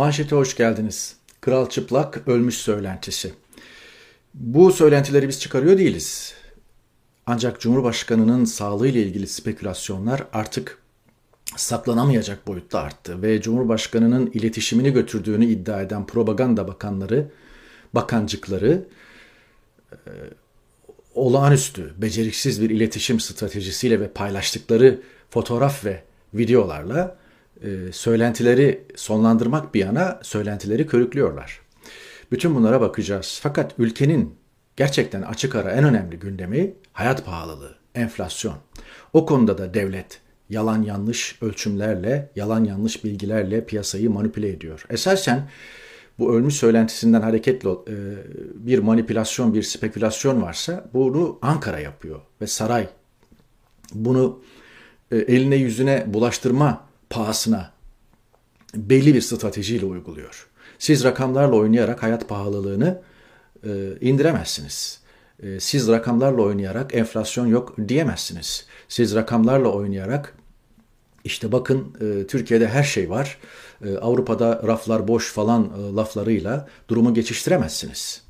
Manşete hoş geldiniz. Kral çıplak ölmüş söylentisi. Bu söylentileri biz çıkarıyor değiliz. Ancak Cumhurbaşkanı'nın sağlığı ile ilgili spekülasyonlar artık saklanamayacak boyutta arttı ve Cumhurbaşkanı'nın iletişimini götürdüğünü iddia eden propaganda bakanları, bakancıkları e, olağanüstü, beceriksiz bir iletişim stratejisiyle ve paylaştıkları fotoğraf ve videolarla e, söylentileri sonlandırmak bir yana söylentileri körüklüyorlar. Bütün bunlara bakacağız. Fakat ülkenin gerçekten açık ara en önemli gündemi hayat pahalılığı, enflasyon. O konuda da devlet yalan yanlış ölçümlerle, yalan yanlış bilgilerle piyasayı manipüle ediyor. Esasen bu ölmüş söylentisinden hareketle e, bir manipülasyon, bir spekülasyon varsa bunu Ankara yapıyor ve saray bunu e, eline yüzüne bulaştırma pahasına belli bir stratejiyle uyguluyor. Siz rakamlarla oynayarak hayat pahalılığını e, indiremezsiniz. E, siz rakamlarla oynayarak enflasyon yok diyemezsiniz. Siz rakamlarla oynayarak işte bakın e, Türkiye'de her şey var. E, Avrupa'da raflar boş falan e, laflarıyla durumu geçiştiremezsiniz.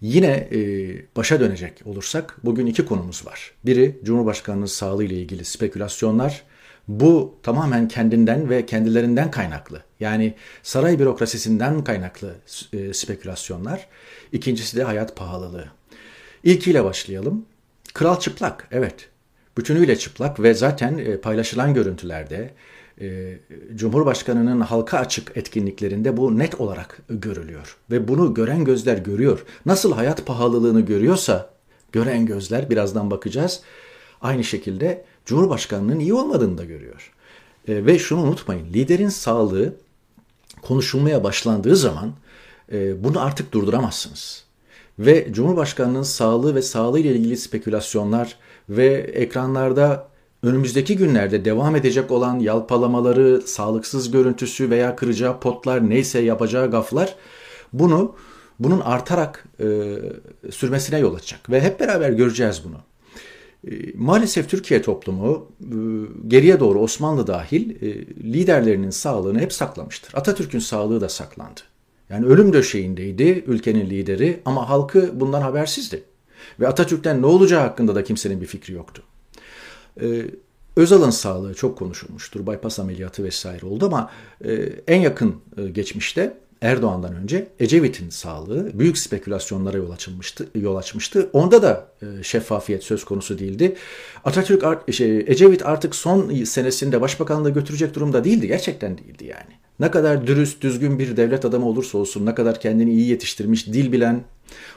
Yine e, başa dönecek olursak bugün iki konumuz var. Biri Cumhurbaşkanı'nın sağlığı ile ilgili spekülasyonlar. Bu tamamen kendinden ve kendilerinden kaynaklı. Yani saray bürokrasisinden kaynaklı e, spekülasyonlar. İkincisi de hayat pahalılığı. İlkiyle başlayalım. Kral çıplak, evet. Bütünüyle çıplak ve zaten e, paylaşılan görüntülerde e, Cumhurbaşkanı'nın halka açık etkinliklerinde bu net olarak görülüyor. Ve bunu gören gözler görüyor. Nasıl hayat pahalılığını görüyorsa gören gözler birazdan bakacağız. Aynı şekilde Cumhurbaşkanı'nın iyi olmadığını da görüyor. E, ve şunu unutmayın liderin sağlığı konuşulmaya başlandığı zaman e, bunu artık durduramazsınız. Ve Cumhurbaşkanı'nın sağlığı ve sağlığı ile ilgili spekülasyonlar ve ekranlarda önümüzdeki günlerde devam edecek olan yalpalamaları, sağlıksız görüntüsü veya kıracağı potlar neyse yapacağı gaflar bunu bunun artarak e, sürmesine yol açacak ve hep beraber göreceğiz bunu. E, maalesef Türkiye toplumu e, geriye doğru Osmanlı dahil e, liderlerinin sağlığını hep saklamıştır. Atatürk'ün sağlığı da saklandı. Yani ölüm döşeğindeydi ülkenin lideri ama halkı bundan habersizdi. Ve Atatürk'ten ne olacağı hakkında da kimsenin bir fikri yoktu. Özal'ın sağlığı çok konuşulmuştur. Bypass ameliyatı vesaire oldu ama en yakın geçmişte Erdoğan'dan önce Ecevit'in sağlığı büyük spekülasyonlara yol açılmıştı, yol açmıştı. Onda da e, şeffafiyet söz konusu değildi. Atatürk şey, Ecevit artık son senesinde başbakanlığı götürecek durumda değildi. Gerçekten değildi yani. Ne kadar dürüst, düzgün bir devlet adamı olursa olsun, ne kadar kendini iyi yetiştirmiş, dil bilen,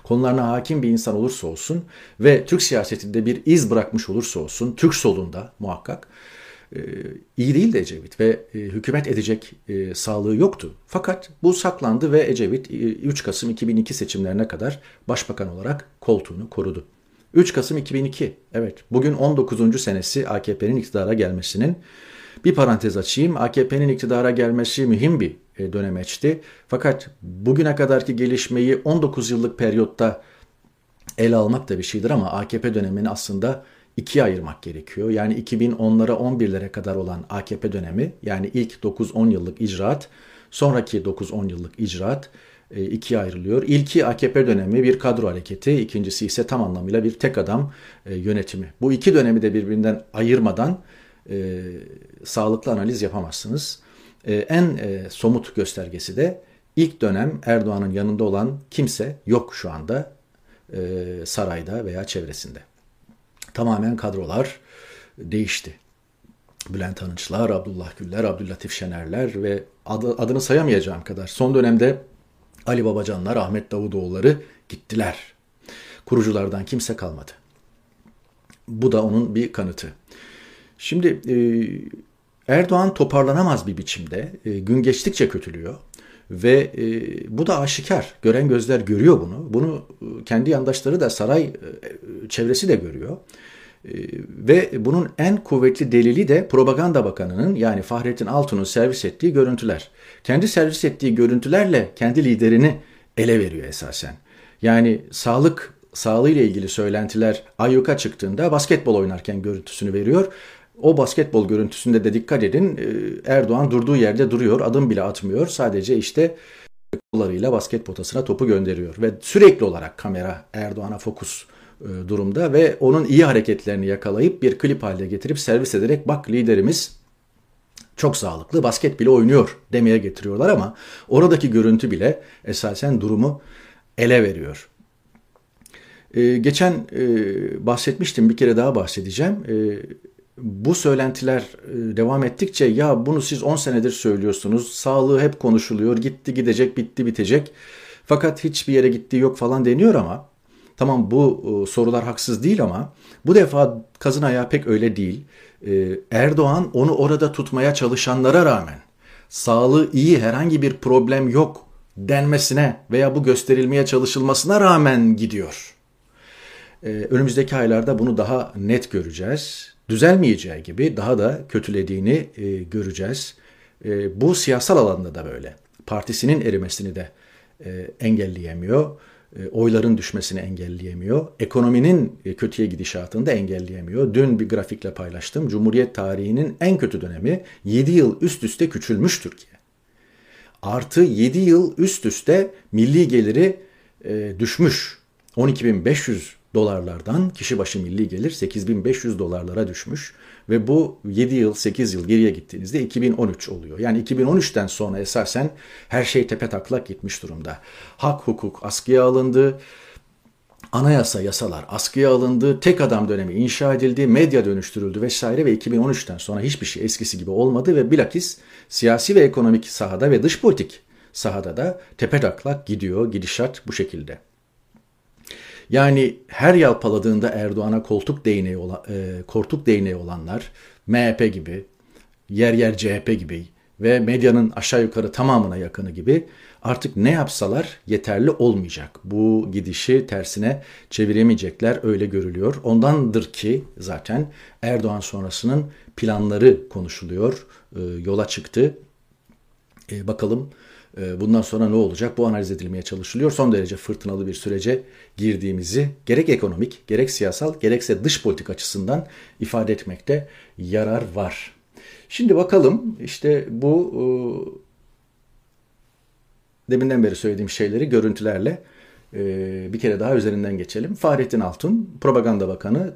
konularına hakim bir insan olursa olsun ve Türk siyasetinde bir iz bırakmış olursa olsun, Türk solunda muhakkak iyi değildi Ecevit ve e, hükümet edecek e, sağlığı yoktu. Fakat bu saklandı ve Ecevit 3 Kasım 2002 seçimlerine kadar başbakan olarak koltuğunu korudu. 3 Kasım 2002, evet bugün 19. senesi AKP'nin iktidara gelmesinin. Bir parantez açayım, AKP'nin iktidara gelmesi mühim bir dönemeçti. Fakat bugüne kadarki gelişmeyi 19 yıllık periyotta ele almak da bir şeydir ama AKP dönemini aslında ikiye ayırmak gerekiyor. Yani 2010'lara 11'lere kadar olan AKP dönemi yani ilk 9-10 yıllık icraat, sonraki 9-10 yıllık icraat e, ikiye ayrılıyor. İlki AKP dönemi bir kadro hareketi, ikincisi ise tam anlamıyla bir tek adam e, yönetimi. Bu iki dönemi de birbirinden ayırmadan e, sağlıklı analiz yapamazsınız. E, en e, somut göstergesi de ilk dönem Erdoğan'ın yanında olan kimse yok şu anda e, sarayda veya çevresinde tamamen kadrolar değişti. Bülent Arınçlar, Abdullah Güller, Abdüllatif Şenerler ve adı, adını sayamayacağım kadar son dönemde Ali Babacanlar, Ahmet Davutoğulları gittiler. Kuruculardan kimse kalmadı. Bu da onun bir kanıtı. Şimdi e, Erdoğan toparlanamaz bir biçimde e, gün geçtikçe kötülüyor ve e, bu da aşikar. Gören gözler görüyor bunu. Bunu e, kendi yandaşları da saray e, çevresi de görüyor. E, ve bunun en kuvvetli delili de propaganda bakanının yani Fahrettin Altun'un servis ettiği görüntüler. Kendi servis ettiği görüntülerle kendi liderini ele veriyor esasen. Yani sağlık sağlığı ile ilgili söylentiler ayyuka çıktığında basketbol oynarken görüntüsünü veriyor. O basketbol görüntüsünde de dikkat edin e, Erdoğan durduğu yerde duruyor adım bile atmıyor sadece işte kollarıyla basket potasına topu gönderiyor ve sürekli olarak kamera Erdoğan'a fokus e, durumda ve onun iyi hareketlerini yakalayıp bir klip haline getirip servis ederek bak liderimiz çok sağlıklı basket bile oynuyor demeye getiriyorlar ama oradaki görüntü bile esasen durumu ele veriyor. Ee, geçen e, bahsetmiştim bir kere daha bahsedeceğim. E, bu söylentiler e, devam ettikçe ya bunu siz 10 senedir söylüyorsunuz. Sağlığı hep konuşuluyor. Gitti gidecek bitti bitecek. Fakat hiçbir yere gittiği yok falan deniyor ama tamam bu e, sorular haksız değil ama bu defa kazın ayağı pek öyle değil. E, Erdoğan onu orada tutmaya çalışanlara rağmen sağlığı iyi herhangi bir problem yok denmesine veya bu gösterilmeye çalışılmasına rağmen gidiyor. Önümüzdeki aylarda bunu daha net göreceğiz. Düzelmeyeceği gibi daha da kötülediğini e, göreceğiz. E, bu siyasal alanda da böyle. Partisinin erimesini de e, engelleyemiyor. E, oyların düşmesini engelleyemiyor. Ekonominin e, kötüye gidişatını da engelleyemiyor. Dün bir grafikle paylaştım. Cumhuriyet tarihinin en kötü dönemi 7 yıl üst üste küçülmüş Türkiye. Artı 7 yıl üst üste milli geliri e, düşmüş. 12.500 dolarlardan kişi başı milli gelir 8500 dolarlara düşmüş ve bu 7 yıl 8 yıl geriye gittiğinizde 2013 oluyor. Yani 2013'ten sonra esasen her şey tepe taklak gitmiş durumda. Hak hukuk askıya alındı. Anayasa, yasalar askıya alındı, tek adam dönemi inşa edildi, medya dönüştürüldü vesaire ve 2013'ten sonra hiçbir şey eskisi gibi olmadı ve bilakis siyasi ve ekonomik sahada ve dış politik sahada da tepe taklak gidiyor, gidişat bu şekilde. Yani her yalpaladığında Erdoğan'a koltuk değneği, olan, e, koltuk değneği olanlar MHP gibi, yer yer CHP gibi ve medyanın aşağı yukarı tamamına yakını gibi artık ne yapsalar yeterli olmayacak. Bu gidişi tersine çeviremeyecekler öyle görülüyor. Ondandır ki zaten Erdoğan sonrasının planları konuşuluyor, e, yola çıktı. E, bakalım bundan sonra ne olacak? Bu analiz edilmeye çalışılıyor. Son derece fırtınalı bir sürece girdiğimizi gerek ekonomik, gerek siyasal, gerekse dış politik açısından ifade etmekte yarar var. Şimdi bakalım işte bu e, deminden beri söylediğim şeyleri görüntülerle e, bir kere daha üzerinden geçelim. Fahrettin Altun, Propaganda Bakanı,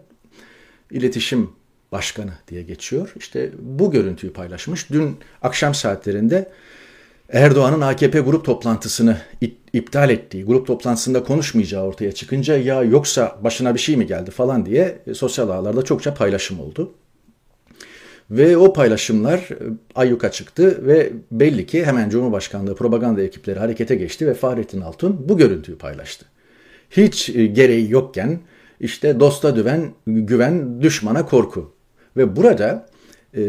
İletişim Başkanı diye geçiyor. İşte bu görüntüyü paylaşmış. Dün akşam saatlerinde Erdoğan'ın AKP grup toplantısını iptal ettiği, grup toplantısında konuşmayacağı ortaya çıkınca ya yoksa başına bir şey mi geldi falan diye e, sosyal ağlarda çokça paylaşım oldu. Ve o paylaşımlar e, ayyuka çıktı ve belli ki hemen Cumhurbaşkanlığı propaganda ekipleri harekete geçti ve Fahrettin Altun bu görüntüyü paylaştı. Hiç e, gereği yokken işte dosta düven, güven, düşmana korku. Ve burada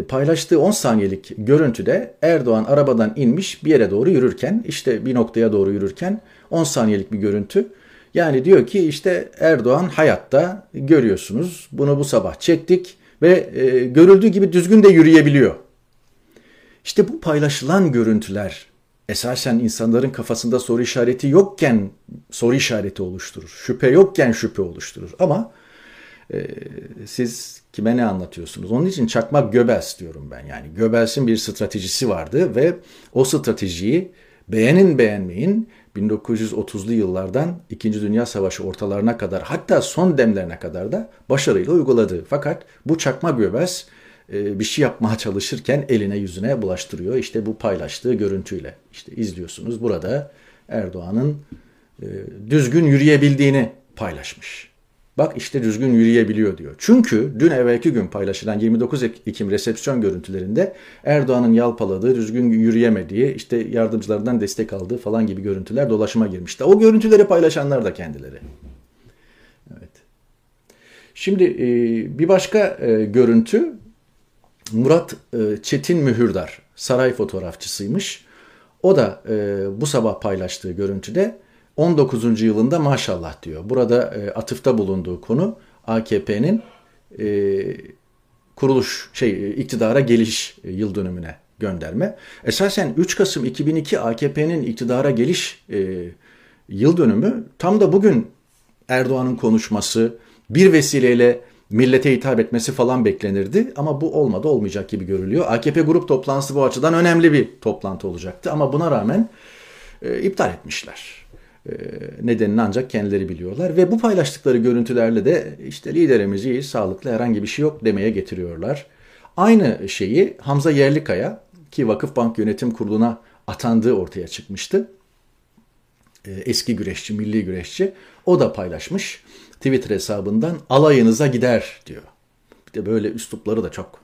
paylaştığı 10 saniyelik görüntüde Erdoğan arabadan inmiş bir yere doğru yürürken işte bir noktaya doğru yürürken 10 saniyelik bir görüntü. Yani diyor ki işte Erdoğan hayatta görüyorsunuz bunu bu sabah çektik ve e, görüldüğü gibi düzgün de yürüyebiliyor. İşte bu paylaşılan görüntüler esasen insanların kafasında soru işareti yokken soru işareti oluşturur. Şüphe yokken şüphe oluşturur. Ama e, siz kime ne anlatıyorsunuz? Onun için çakmak Göbels diyorum ben. Yani Göbels'in bir stratejisi vardı ve o stratejiyi beğenin beğenmeyin 1930'lu yıllardan 2. Dünya Savaşı ortalarına kadar hatta son demlerine kadar da başarıyla uyguladı. Fakat bu çakma Göbels e, bir şey yapmaya çalışırken eline yüzüne bulaştırıyor. İşte bu paylaştığı görüntüyle. İşte izliyorsunuz burada Erdoğan'ın e, düzgün yürüyebildiğini paylaşmış. Bak işte düzgün yürüyebiliyor diyor. Çünkü dün evvelki gün paylaşılan 29 Ekim resepsiyon görüntülerinde Erdoğan'ın yalpaladığı, düzgün yürüyemediği, işte yardımcılardan destek aldığı falan gibi görüntüler dolaşıma girmişti. O görüntüleri paylaşanlar da kendileri. Evet. Şimdi e, bir başka e, görüntü Murat e, Çetin Mühürdar saray fotoğrafçısıymış. O da bu sabah paylaştığı görüntüde 19. yılında maşallah diyor. Burada e, atıfta bulunduğu konu AKP'nin e, kuruluş şey iktidara geliş e, yıl dönümüne gönderme. Esasen 3 Kasım 2002 AKP'nin iktidara geliş e, yıl dönümü tam da bugün Erdoğan'ın konuşması bir vesileyle millete hitap etmesi falan beklenirdi ama bu olmadı olmayacak gibi görülüyor. AKP grup toplantısı bu açıdan önemli bir toplantı olacaktı ama buna rağmen e, iptal etmişler. E, nedenini ancak kendileri biliyorlar ve bu paylaştıkları görüntülerle de işte liderimiz iyi, sağlıklı herhangi bir şey yok demeye getiriyorlar. Aynı şeyi Hamza Yerlikaya ki Vakıfbank Yönetim Kurulu'na atandığı ortaya çıkmıştı. E, eski güreşçi, milli güreşçi. O da paylaşmış. Twitter hesabından alayınıza gider diyor. Bir de böyle üslupları da çok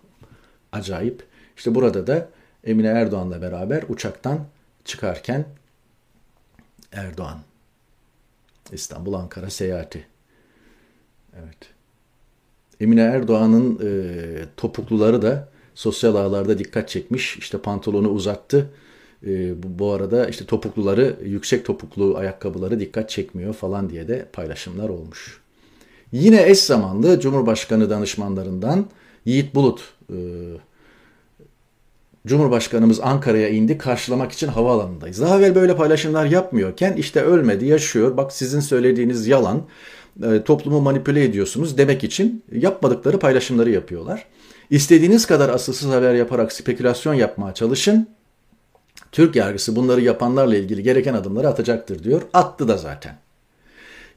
acayip. İşte burada da Emine Erdoğan'la beraber uçaktan çıkarken Erdoğan İstanbul Ankara seyahati. Evet. Emine Erdoğan'ın e, topukluları da sosyal ağlarda dikkat çekmiş. İşte pantolonu uzattı. E, bu, bu arada işte topukluları, yüksek topuklu ayakkabıları dikkat çekmiyor falan diye de paylaşımlar olmuş. Yine eş zamanlı Cumhurbaşkanı danışmanlarından Yiğit Bulut e, Cumhurbaşkanımız Ankara'ya indi karşılamak için havaalanındayız. Daha evvel böyle paylaşımlar yapmıyorken işte ölmedi yaşıyor bak sizin söylediğiniz yalan e, toplumu manipüle ediyorsunuz demek için yapmadıkları paylaşımları yapıyorlar. İstediğiniz kadar asılsız haber yaparak spekülasyon yapmaya çalışın. Türk yargısı bunları yapanlarla ilgili gereken adımları atacaktır diyor. Attı da zaten.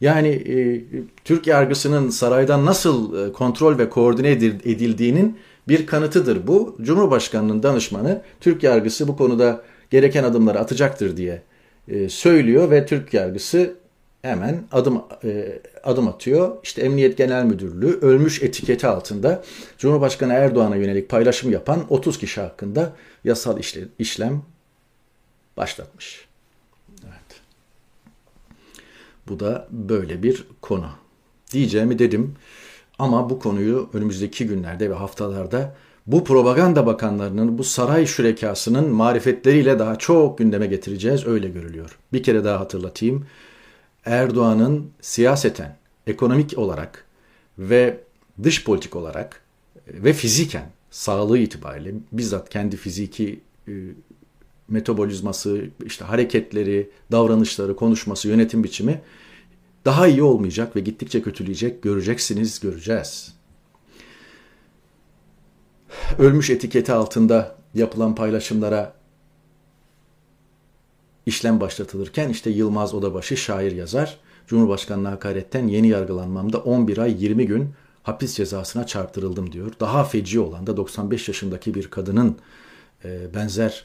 Yani e, Türk yargısının saraydan nasıl e, kontrol ve koordine edildiğinin bir kanıtıdır bu. Cumhurbaşkanının danışmanı Türk yargısı bu konuda gereken adımları atacaktır diye e, söylüyor ve Türk yargısı hemen adım e, adım atıyor. İşte Emniyet Genel Müdürlüğü ölmüş etiketi altında Cumhurbaşkanı Erdoğan'a yönelik paylaşım yapan 30 kişi hakkında yasal işle, işlem başlatmış. Evet. Bu da böyle bir konu. Diyeceğimi dedim ama bu konuyu önümüzdeki günlerde ve haftalarda bu propaganda bakanlarının, bu saray şürekasının marifetleriyle daha çok gündeme getireceğiz öyle görülüyor. Bir kere daha hatırlatayım. Erdoğan'ın siyaseten, ekonomik olarak ve dış politik olarak ve fiziken sağlığı itibariyle bizzat kendi fiziki e, metabolizması, işte hareketleri, davranışları, konuşması, yönetim biçimi daha iyi olmayacak ve gittikçe kötüleyecek. Göreceksiniz, göreceğiz. Ölmüş etiketi altında yapılan paylaşımlara işlem başlatılırken işte Yılmaz Odabaşı şair yazar. Cumhurbaşkanlığı hakaretten yeni yargılanmamda 11 ay 20 gün hapis cezasına çarptırıldım diyor. Daha feci olan da 95 yaşındaki bir kadının e, benzer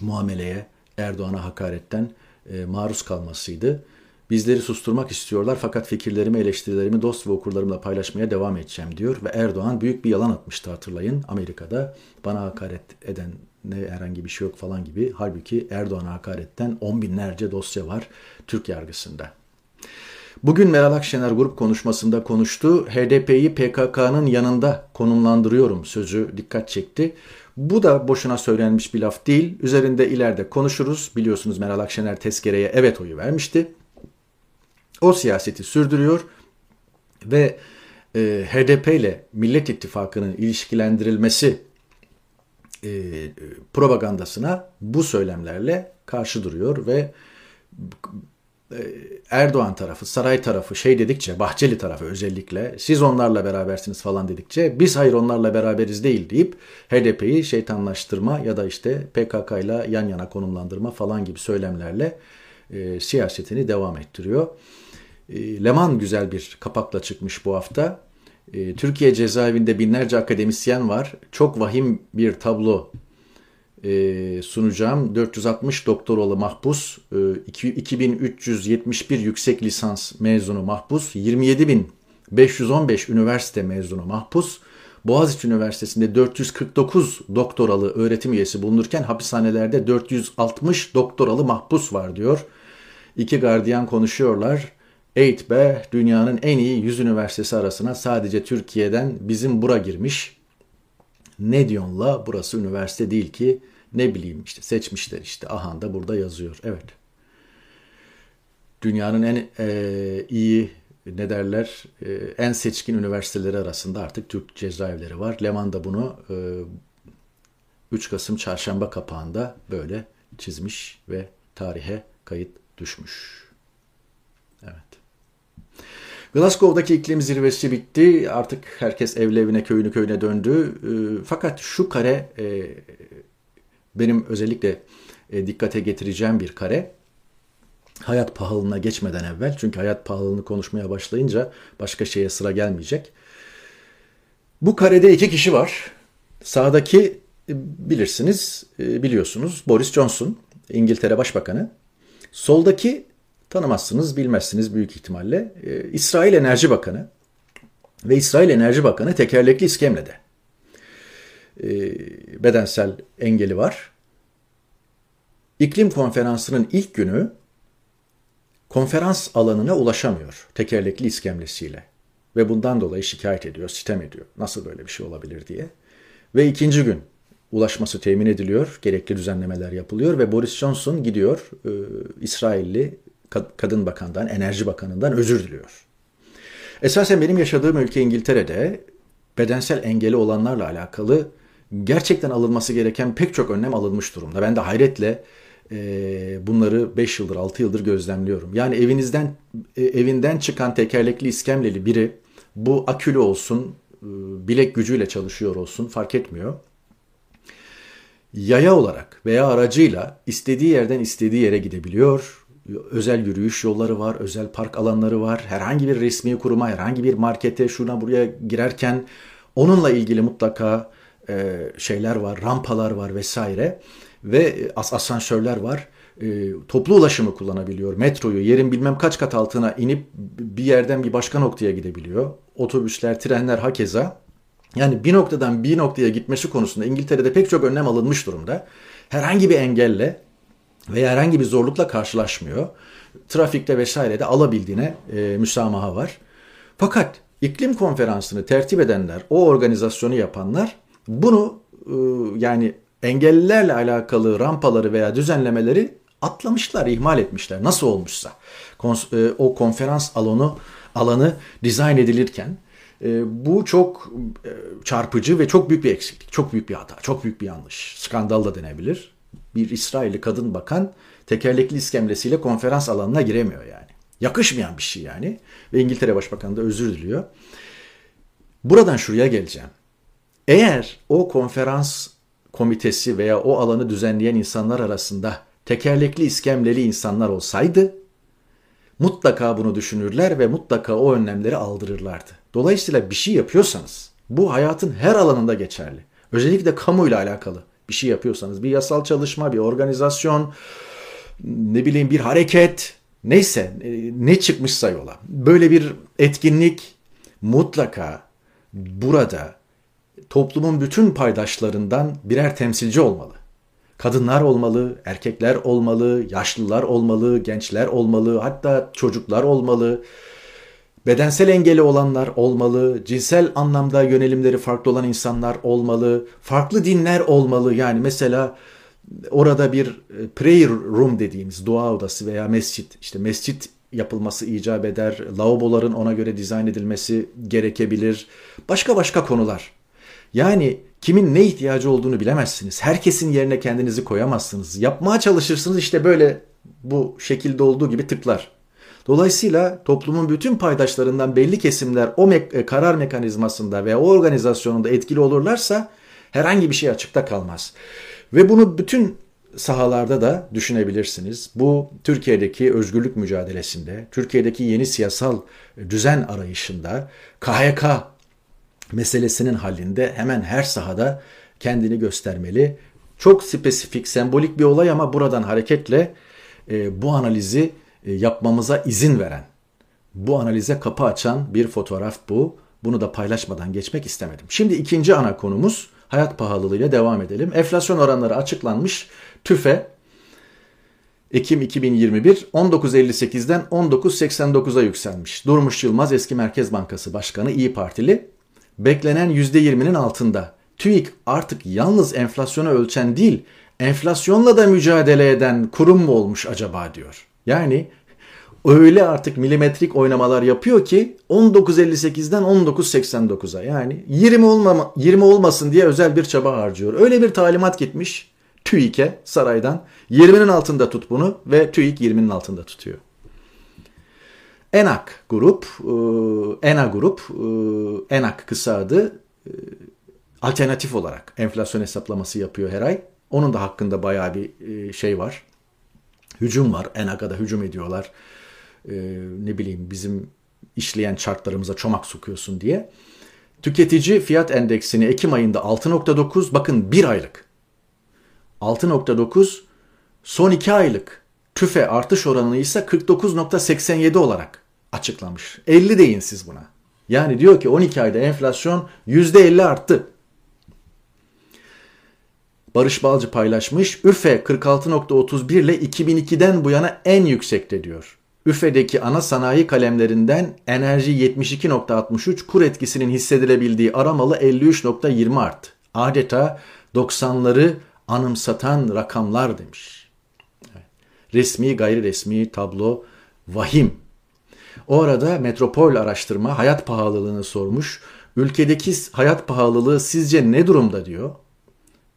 muameleye Erdoğan'a hakaretten e, maruz kalmasıydı. Bizleri susturmak istiyorlar fakat fikirlerimi, eleştirilerimi dost ve okurlarımla paylaşmaya devam edeceğim diyor. Ve Erdoğan büyük bir yalan atmıştı hatırlayın Amerika'da. Bana hakaret eden ne herhangi bir şey yok falan gibi. Halbuki Erdoğan'a hakaretten on binlerce dosya var Türk yargısında. Bugün Meral Akşener grup konuşmasında konuştu. HDP'yi PKK'nın yanında konumlandırıyorum sözü dikkat çekti. Bu da boşuna söylenmiş bir laf değil. Üzerinde ileride konuşuruz. Biliyorsunuz Meral Akşener tezkereye evet oyu vermişti. O siyaseti sürdürüyor ve e, HDP ile Millet İttifakı'nın ilişkilendirilmesi e, propagandasına bu söylemlerle karşı duruyor ve e, Erdoğan tarafı, saray tarafı şey dedikçe, Bahçeli tarafı özellikle siz onlarla berabersiniz falan dedikçe biz hayır onlarla beraberiz değil deyip HDP'yi şeytanlaştırma ya da işte PKK ile yan yana konumlandırma falan gibi söylemlerle e, siyasetini devam ettiriyor. E, Leman güzel bir kapakla çıkmış bu hafta. E, Türkiye cezaevinde binlerce akademisyen var. Çok vahim bir tablo e, sunacağım. 460 doktoralı mahpus, 2371 yüksek lisans mezunu mahpus, 27515 üniversite mezunu mahpus, Boğaziçi Üniversitesi'nde 449 doktoralı öğretim üyesi bulunurken hapishanelerde 460 doktoralı mahpus var diyor. İki gardiyan konuşuyorlar. EITB dünyanın en iyi 100 üniversitesi arasına sadece Türkiye'den bizim bura girmiş. Ne diyorlar? Burası üniversite değil ki ne bileyim işte seçmişler işte ahan da burada yazıyor. Evet. Dünyanın en e, iyi ne derler e, en seçkin üniversiteleri arasında artık Türk cezaevleri var. Leman da bunu e, 3 Kasım çarşamba kapağında böyle çizmiş ve tarihe kayıt düşmüş. Glasgow'daki iklim zirvesi bitti. Artık herkes evli evine köyünü köyüne döndü. Ee, fakat şu kare e, benim özellikle e, dikkate getireceğim bir kare. Hayat pahalılığına geçmeden evvel. Çünkü hayat pahalılığını konuşmaya başlayınca başka şeye sıra gelmeyecek. Bu karede iki kişi var. Sağdaki e, bilirsiniz, biliyorsunuz Boris Johnson, İngiltere Başbakanı. Soldaki tanımazsınız, bilmezsiniz büyük ihtimalle. Ee, İsrail Enerji Bakanı ve İsrail Enerji Bakanı tekerlekli iskemlede. Ee, bedensel engeli var. İklim konferansının ilk günü konferans alanına ulaşamıyor tekerlekli iskemlesiyle. Ve bundan dolayı şikayet ediyor, sitem ediyor. Nasıl böyle bir şey olabilir diye. Ve ikinci gün ulaşması temin ediliyor, gerekli düzenlemeler yapılıyor ve Boris Johnson gidiyor e, İsrailli Kadın Bakan'dan, Enerji Bakanı'ndan özür diliyor. Esasen benim yaşadığım ülke İngiltere'de bedensel engeli olanlarla alakalı gerçekten alınması gereken pek çok önlem alınmış durumda. Ben de hayretle bunları 5 yıldır 6 yıldır gözlemliyorum. Yani evinizden e, evinden çıkan tekerlekli iskemleli biri bu akülü olsun, bilek gücüyle çalışıyor olsun fark etmiyor. Yaya olarak veya aracıyla istediği yerden istediği yere gidebiliyor özel yürüyüş yolları var, özel park alanları var. Herhangi bir resmi kuruma, herhangi bir markete, şuna buraya girerken onunla ilgili mutlaka e, şeyler var, rampalar var vesaire ve as asansörler var. E, toplu ulaşımı kullanabiliyor. Metroyu yerin bilmem kaç kat altına inip bir yerden bir başka noktaya gidebiliyor. Otobüsler, trenler hakeza. Yani bir noktadan bir noktaya gitmesi konusunda İngiltere'de pek çok önlem alınmış durumda. Herhangi bir engelle veya herhangi bir zorlukla karşılaşmıyor. Trafikte vesairede alabildiğine e, müsamaha var. Fakat iklim konferansını tertip edenler, o organizasyonu yapanlar bunu e, yani engellilerle alakalı rampaları veya düzenlemeleri atlamışlar, ihmal etmişler. Nasıl olmuşsa. Kons- e, o konferans alanı alanı dizayn edilirken e, bu çok e, çarpıcı ve çok büyük bir eksiklik, çok büyük bir hata, çok büyük bir yanlış. Skandal da denebilir bir İsrailli kadın bakan tekerlekli iskemlesiyle konferans alanına giremiyor yani. Yakışmayan bir şey yani. Ve İngiltere Başbakanı da özür diliyor. Buradan şuraya geleceğim. Eğer o konferans komitesi veya o alanı düzenleyen insanlar arasında tekerlekli iskemleli insanlar olsaydı mutlaka bunu düşünürler ve mutlaka o önlemleri aldırırlardı. Dolayısıyla bir şey yapıyorsanız bu hayatın her alanında geçerli. Özellikle kamuyla alakalı bir şey yapıyorsanız bir yasal çalışma, bir organizasyon, ne bileyim bir hareket neyse e, ne çıkmışsa yola. Böyle bir etkinlik mutlaka burada toplumun bütün paydaşlarından birer temsilci olmalı. Kadınlar olmalı, erkekler olmalı, yaşlılar olmalı, gençler olmalı, hatta çocuklar olmalı bedensel engeli olanlar olmalı, cinsel anlamda yönelimleri farklı olan insanlar olmalı, farklı dinler olmalı. Yani mesela orada bir e, prayer room dediğimiz dua odası veya mescit, işte mescit yapılması icap eder. Lavaboların ona göre dizayn edilmesi gerekebilir. Başka başka konular. Yani kimin ne ihtiyacı olduğunu bilemezsiniz. Herkesin yerine kendinizi koyamazsınız. Yapmaya çalışırsınız işte böyle bu şekilde olduğu gibi tıklar. Dolayısıyla toplumun bütün paydaşlarından belli kesimler o me- e, karar mekanizmasında veya o organizasyonunda etkili olurlarsa herhangi bir şey açıkta kalmaz. Ve bunu bütün sahalarda da düşünebilirsiniz. Bu Türkiye'deki özgürlük mücadelesinde, Türkiye'deki yeni siyasal düzen arayışında, KHK meselesinin halinde hemen her sahada kendini göstermeli. Çok spesifik, sembolik bir olay ama buradan hareketle e, bu analizi e, yapmamıza izin veren, bu analize kapı açan bir fotoğraf bu. Bunu da paylaşmadan geçmek istemedim. Şimdi ikinci ana konumuz hayat pahalılığıyla devam edelim. Enflasyon oranları açıklanmış. TÜFE Ekim 2021 19.58'den 19.89'a yükselmiş. Durmuş Yılmaz eski Merkez Bankası Başkanı İyi Partili beklenen %20'nin altında. TÜİK artık yalnız enflasyonu ölçen değil, enflasyonla da mücadele eden kurum mu olmuş acaba diyor. Yani öyle artık milimetrik oynamalar yapıyor ki 19.58'den 19.89'a yani 20 olmama, 20 olmasın diye özel bir çaba harcıyor. Öyle bir talimat gitmiş TÜİK'e saraydan 20'nin altında tut bunu ve TÜİK 20'nin altında tutuyor. ENAK grup, e, ENA grup, e, ENAK kısa adı e, alternatif olarak enflasyon hesaplaması yapıyor her ay. Onun da hakkında bayağı bir şey var. Hücum var. ENAK'a da hücum ediyorlar. Ne bileyim bizim işleyen çarklarımıza çomak sokuyorsun diye. Tüketici fiyat endeksini Ekim ayında 6.9 bakın bir aylık. 6.9 son iki aylık tüfe artış oranını ise 49.87 olarak açıklamış. 50 deyin siz buna. Yani diyor ki 12 ayda enflasyon %50 arttı. Barış Balcı paylaşmış. Üfe 46.31 ile 2002'den bu yana en yüksekte diyor. Üfe'deki ana sanayi kalemlerinden enerji 72.63, kur etkisinin hissedilebildiği aramalı 53.20 arttı. Adeta 90'ları anımsatan rakamlar demiş. Resmi gayri resmi tablo vahim. O arada Metropol araştırma hayat pahalılığını sormuş. Ülkedeki hayat pahalılığı sizce ne durumda diyor.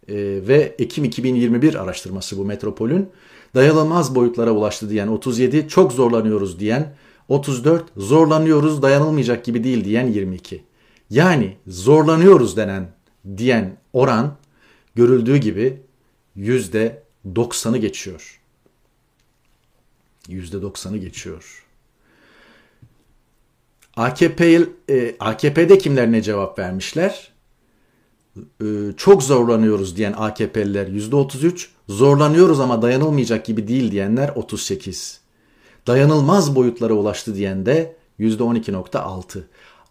Ee, ve Ekim 2021 araştırması bu Metropol'ün. Dayanılmaz boyutlara ulaştı diyen 37, çok zorlanıyoruz diyen 34, zorlanıyoruz dayanılmayacak gibi değil diyen 22. Yani zorlanıyoruz denen diyen oran görüldüğü gibi yüzde 90'ı geçiyor. Yüzde 90'ı geçiyor. AKP, e, AKP'de kimler ne cevap vermişler? E, çok zorlanıyoruz diyen AKP'liler yüzde 33, zorlanıyoruz ama dayanılmayacak gibi değil diyenler 38. Dayanılmaz boyutlara ulaştı diyen de yüzde 12.6.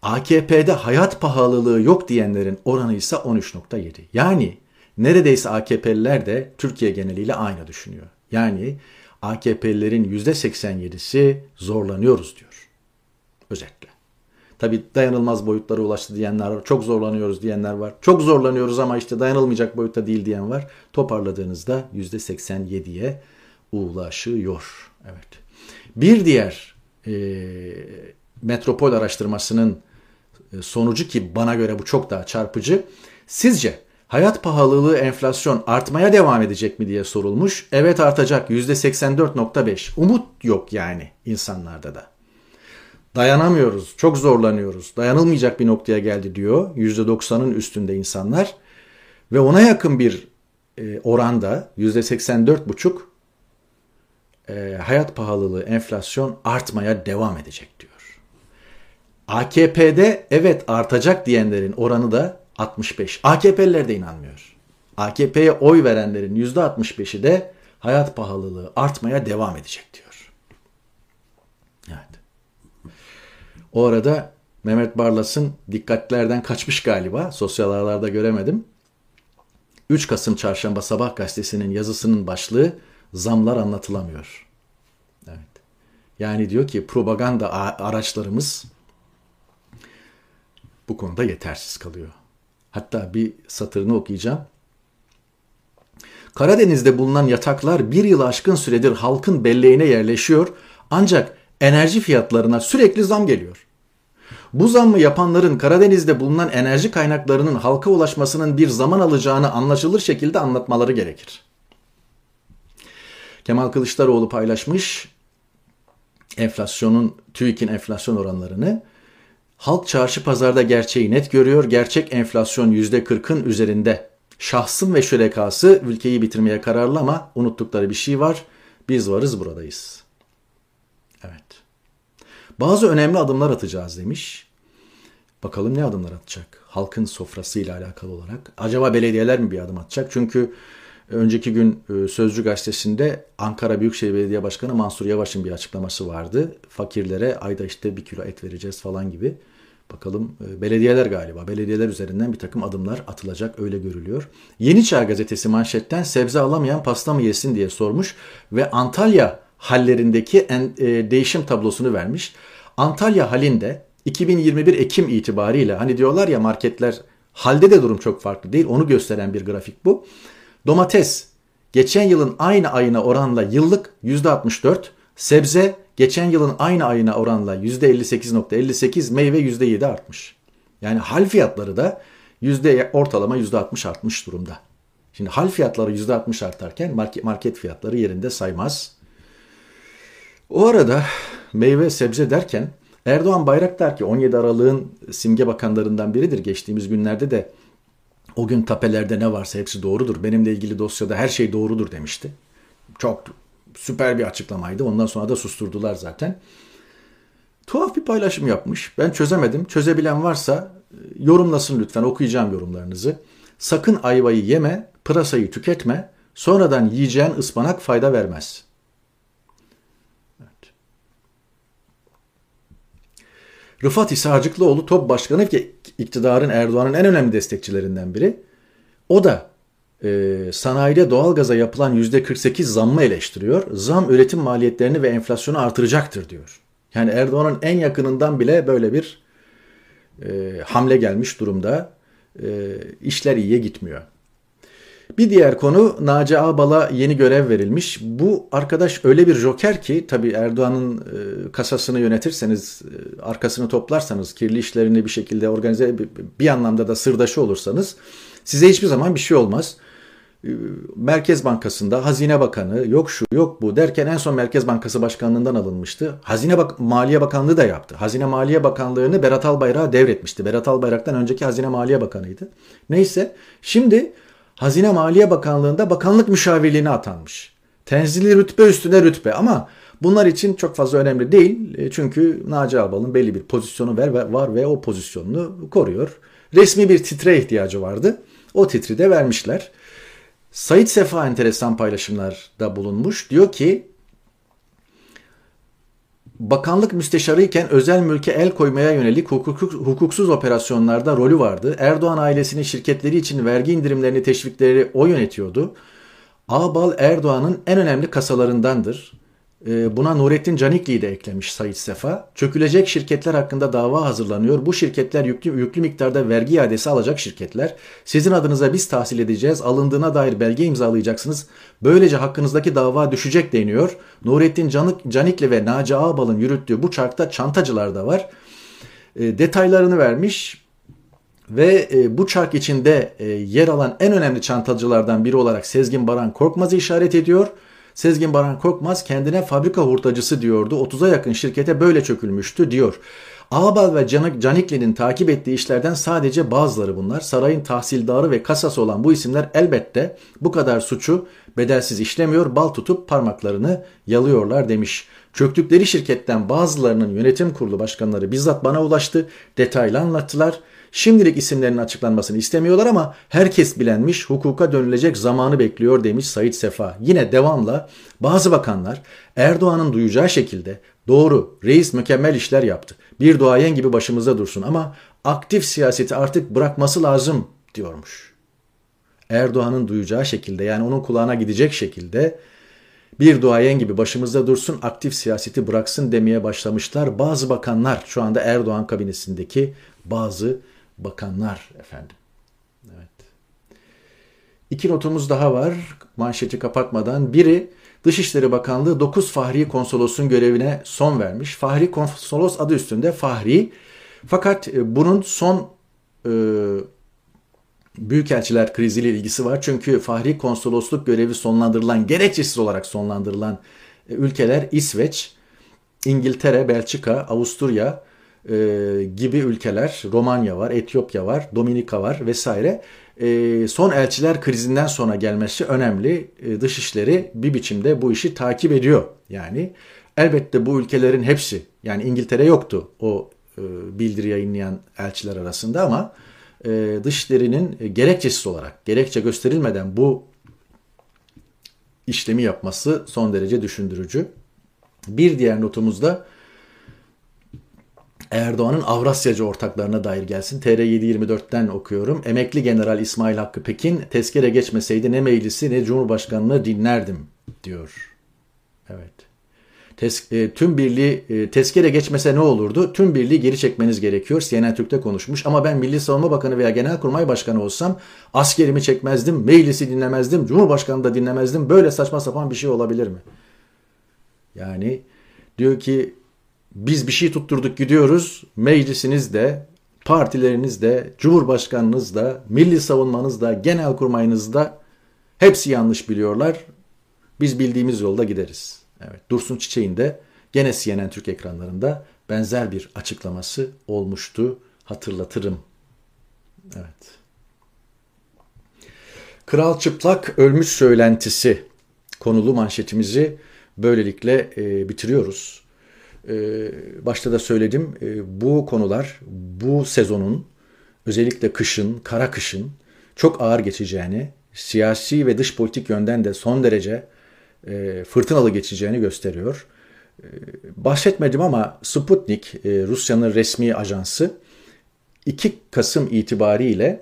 AKP'de hayat pahalılığı yok diyenlerin oranı ise 13.7. Yani neredeyse AKP'liler de Türkiye geneliyle aynı düşünüyor. Yani AKP'lilerin %87'si zorlanıyoruz diyor. Özetle. Tabi dayanılmaz boyutlara ulaştı diyenler var. Çok zorlanıyoruz diyenler var. Çok zorlanıyoruz ama işte dayanılmayacak boyutta değil diyen var. Toparladığınızda %87'ye ulaşıyor. Evet. Bir diğer e, metropol araştırmasının e, sonucu ki bana göre bu çok daha çarpıcı. Sizce hayat pahalılığı enflasyon artmaya devam edecek mi diye sorulmuş. Evet artacak %84.5. Umut yok yani insanlarda da. Dayanamıyoruz, çok zorlanıyoruz, dayanılmayacak bir noktaya geldi diyor. %90'ın üstünde insanlar. Ve ona yakın bir e, oranda %84,5 e, hayat pahalılığı, enflasyon artmaya devam edecek diyor. AKP'de evet artacak diyenlerin oranı da 65. AKP'liler de inanmıyor. AKP'ye oy verenlerin %65'i de hayat pahalılığı artmaya devam edecek diyor. Evet. O arada Mehmet Barlas'ın dikkatlerden kaçmış galiba. Sosyal ağlarda göremedim. 3 Kasım Çarşamba Sabah gazetesinin yazısının başlığı zamlar anlatılamıyor. Evet. Yani diyor ki propaganda araçlarımız bu konuda yetersiz kalıyor. Hatta bir satırını okuyacağım. Karadeniz'de bulunan yataklar bir yıl aşkın süredir halkın belleğine yerleşiyor ancak enerji fiyatlarına sürekli zam geliyor. Bu zammı yapanların Karadeniz'de bulunan enerji kaynaklarının halka ulaşmasının bir zaman alacağını anlaşılır şekilde anlatmaları gerekir. Kemal Kılıçdaroğlu paylaşmış enflasyonun TÜİK'in enflasyon oranlarını. Halk çarşı pazarda gerçeği net görüyor. Gerçek enflasyon %40'ın üzerinde. Şahsım ve şürekası ülkeyi bitirmeye kararlı ama unuttukları bir şey var. Biz varız buradayız. Bazı önemli adımlar atacağız demiş. Bakalım ne adımlar atacak? Halkın sofrasıyla alakalı olarak. Acaba belediyeler mi bir adım atacak? Çünkü önceki gün e, Sözcü gazetesinde Ankara Büyükşehir Belediye Başkanı Mansur Yavaş'ın bir açıklaması vardı. Fakirlere ayda işte bir kilo et vereceğiz falan gibi. Bakalım e, belediyeler galiba. Belediyeler üzerinden bir takım adımlar atılacak öyle görülüyor. Yeni Çağ gazetesi manşetten sebze alamayan pasta mı yesin diye sormuş ve Antalya hallerindeki en, e, değişim tablosunu vermiş. Antalya halinde 2021 Ekim itibariyle hani diyorlar ya marketler halde de durum çok farklı değil. Onu gösteren bir grafik bu. Domates geçen yılın aynı ayına oranla yıllık %64, sebze geçen yılın aynı ayına oranla %58.58, meyve %7 artmış. Yani hal fiyatları da yüzde ortalama %60 artmış durumda. Şimdi hal fiyatları %60 artarken market, market fiyatları yerinde saymaz. O arada meyve sebze derken Erdoğan Bayraktar ki 17 Aralık'ın simge bakanlarından biridir. Geçtiğimiz günlerde de o gün tapelerde ne varsa hepsi doğrudur. Benimle ilgili dosyada her şey doğrudur demişti. Çok süper bir açıklamaydı. Ondan sonra da susturdular zaten. Tuhaf bir paylaşım yapmış. Ben çözemedim. Çözebilen varsa e, yorumlasın lütfen. Okuyacağım yorumlarınızı. Sakın ayvayı yeme, pırasayı tüketme. Sonradan yiyeceğin ıspanak fayda vermez. Rıfat İsa'cıklıoğlu top başkanı ki iktidarın Erdoğan'ın en önemli destekçilerinden biri. O da e, sanayide doğalgaza yapılan %48 zammı eleştiriyor. Zam üretim maliyetlerini ve enflasyonu artıracaktır diyor. Yani Erdoğan'ın en yakınından bile böyle bir e, hamle gelmiş durumda. E, işler iyiye gitmiyor. Bir diğer konu Naci Ağbal'a yeni görev verilmiş. Bu arkadaş öyle bir joker ki tabii Erdoğan'ın e, kasasını yönetirseniz, e, arkasını toplarsanız, kirli işlerini bir şekilde organize bir anlamda da sırdaşı olursanız size hiçbir zaman bir şey olmaz. E, Merkez Bankası'nda Hazine Bakanı yok şu yok bu derken en son Merkez Bankası Başkanlığından alınmıştı. Hazine Bak Maliye Bakanlığı da yaptı. Hazine Maliye Bakanlığı'nı Berat Albayrak'a devretmişti. Berat Albayrak'tan önceki Hazine Maliye Bakanı'ydı. Neyse şimdi Hazine Maliye Bakanlığı'nda bakanlık müşavirliğine atanmış. Tenzili rütbe üstüne rütbe ama bunlar için çok fazla önemli değil. E, çünkü Naci Albal'ın belli bir pozisyonu var ve o pozisyonunu koruyor. Resmi bir titre ihtiyacı vardı. O titri de vermişler. Sayit Sefa enteresan paylaşımlarda bulunmuş. Diyor ki bakanlık müsteşarı iken özel mülke el koymaya yönelik hukuksuz operasyonlarda rolü vardı. Erdoğan ailesinin şirketleri için vergi indirimlerini teşvikleri o yönetiyordu. Ağbal Erdoğan'ın en önemli kasalarındandır. Ee, buna Nurettin Canikli'yi de eklemiş Sayit Sefa. Çökülecek şirketler hakkında dava hazırlanıyor. Bu şirketler yüklü, yüklü miktarda vergi iadesi alacak şirketler. Sizin adınıza biz tahsil edeceğiz. Alındığına dair belge imzalayacaksınız. Böylece hakkınızdaki dava düşecek deniyor. Nurettin Canik, Canikli ve Naci Ağbal'ın yürüttüğü bu çarkta çantacılar da var. E, detaylarını vermiş ve e, bu çark içinde e, yer alan en önemli çantacılardan biri olarak Sezgin Baran Korkmaz'ı işaret ediyor. Sezgin Baran Korkmaz kendine fabrika hurtacısı diyordu. 30'a yakın şirkete böyle çökülmüştü diyor. Ağbal ve Canikli'nin takip ettiği işlerden sadece bazıları bunlar. Sarayın tahsildarı ve kasası olan bu isimler elbette bu kadar suçu bedelsiz işlemiyor, bal tutup parmaklarını yalıyorlar demiş. Çöktükleri şirketten bazılarının yönetim kurulu başkanları bizzat bana ulaştı, detaylı anlattılar. Şimdilik isimlerinin açıklanmasını istemiyorlar ama herkes bilenmiş hukuka dönülecek zamanı bekliyor demiş Sayit Sefa. Yine devamla bazı bakanlar Erdoğan'ın duyacağı şekilde doğru reis mükemmel işler yaptı. Bir duayen gibi başımızda dursun ama aktif siyaseti artık bırakması lazım diyormuş. Erdoğan'ın duyacağı şekilde yani onun kulağına gidecek şekilde bir duayen gibi başımızda dursun aktif siyaseti bıraksın demeye başlamışlar. Bazı bakanlar şu anda Erdoğan kabinesindeki bazı bakanlar efendim. Evet. İki notumuz daha var manşeti kapatmadan. Biri Dışişleri Bakanlığı 9 Fahri Konsolos'un görevine son vermiş. Fahri Konsolos adı üstünde Fahri. Fakat e, bunun son e, Büyükelçiler kriziyle ilgisi var. Çünkü Fahri Konsolosluk görevi sonlandırılan, gerekçesiz olarak sonlandırılan e, ülkeler İsveç, İngiltere, Belçika, Avusturya, e, gibi ülkeler, Romanya var, Etiyopya var, Dominika var vesaire. E, son elçiler krizinden sonra gelmesi önemli. E, dışişleri bir biçimde bu işi takip ediyor. Yani elbette bu ülkelerin hepsi, yani İngiltere yoktu o e, bildiri yayınlayan elçiler arasında ama e, dışişlerinin gerekçesiz olarak, gerekçe gösterilmeden bu işlemi yapması son derece düşündürücü. Bir diğer notumuzda Erdoğan'ın Avrasyacı ortaklarına dair gelsin. TR724'ten okuyorum. Emekli General İsmail Hakkı Pekin tezkere geçmeseydi ne meclisi ne Cumhurbaşkanlığı dinlerdim diyor. Evet. Tes, e, tüm birliği e, tezkere geçmese ne olurdu? Tüm birliği geri çekmeniz gerekiyor. CNN Türk'te konuşmuş. Ama ben Milli Savunma Bakanı veya Genelkurmay Başkanı olsam askerimi çekmezdim, meclisi dinlemezdim, Cumhurbaşkanı da dinlemezdim. Böyle saçma sapan bir şey olabilir mi? Yani diyor ki biz bir şey tutturduk gidiyoruz. Meclisiniz de, partileriniz de, cumhurbaşkanınız da, milli savunmanız da, genel kurmayınız da hepsi yanlış biliyorlar. Biz bildiğimiz yolda gideriz. Evet, Dursun Çiçek'in de Gene CNN Türk ekranlarında benzer bir açıklaması olmuştu hatırlatırım. Evet. Kral çıplak ölmüş söylentisi konulu manşetimizi böylelikle e, bitiriyoruz. E, başta da söyledim e, bu konular bu sezonun özellikle kışın, kara kışın çok ağır geçeceğini, siyasi ve dış politik yönden de son derece e, fırtınalı geçeceğini gösteriyor. E, bahsetmedim ama Sputnik, Rusya'nın resmi ajansı 2 Kasım itibariyle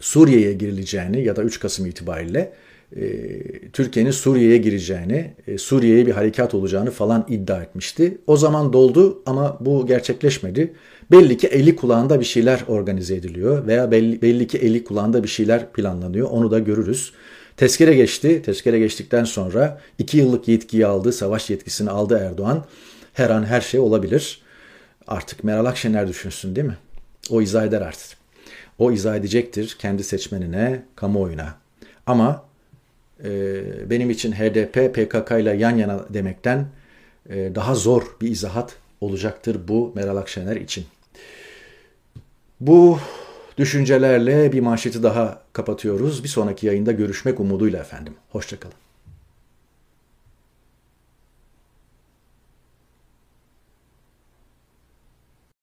Suriye'ye girileceğini ya da 3 Kasım itibariyle Türkiye'nin Suriye'ye gireceğini, e, Suriye'ye bir harekat olacağını falan iddia etmişti. O zaman doldu ama bu gerçekleşmedi. Belli ki eli kulağında bir şeyler organize ediliyor veya belli, belli ki eli kulağında bir şeyler planlanıyor. Onu da görürüz. Tezkere geçti. Tezkere geçtikten sonra iki yıllık yetkiyi aldı, savaş yetkisini aldı Erdoğan. Her an her şey olabilir. Artık Meral Akşener düşünsün değil mi? O izah eder artık. O izah edecektir kendi seçmenine, kamuoyuna. Ama e, benim için HDP, PKK ile yan yana demekten e, daha zor bir izahat olacaktır bu Meral Akşener için. Bu düşüncelerle bir manşeti daha kapatıyoruz. Bir sonraki yayında görüşmek umuduyla efendim. Hoşçakalın.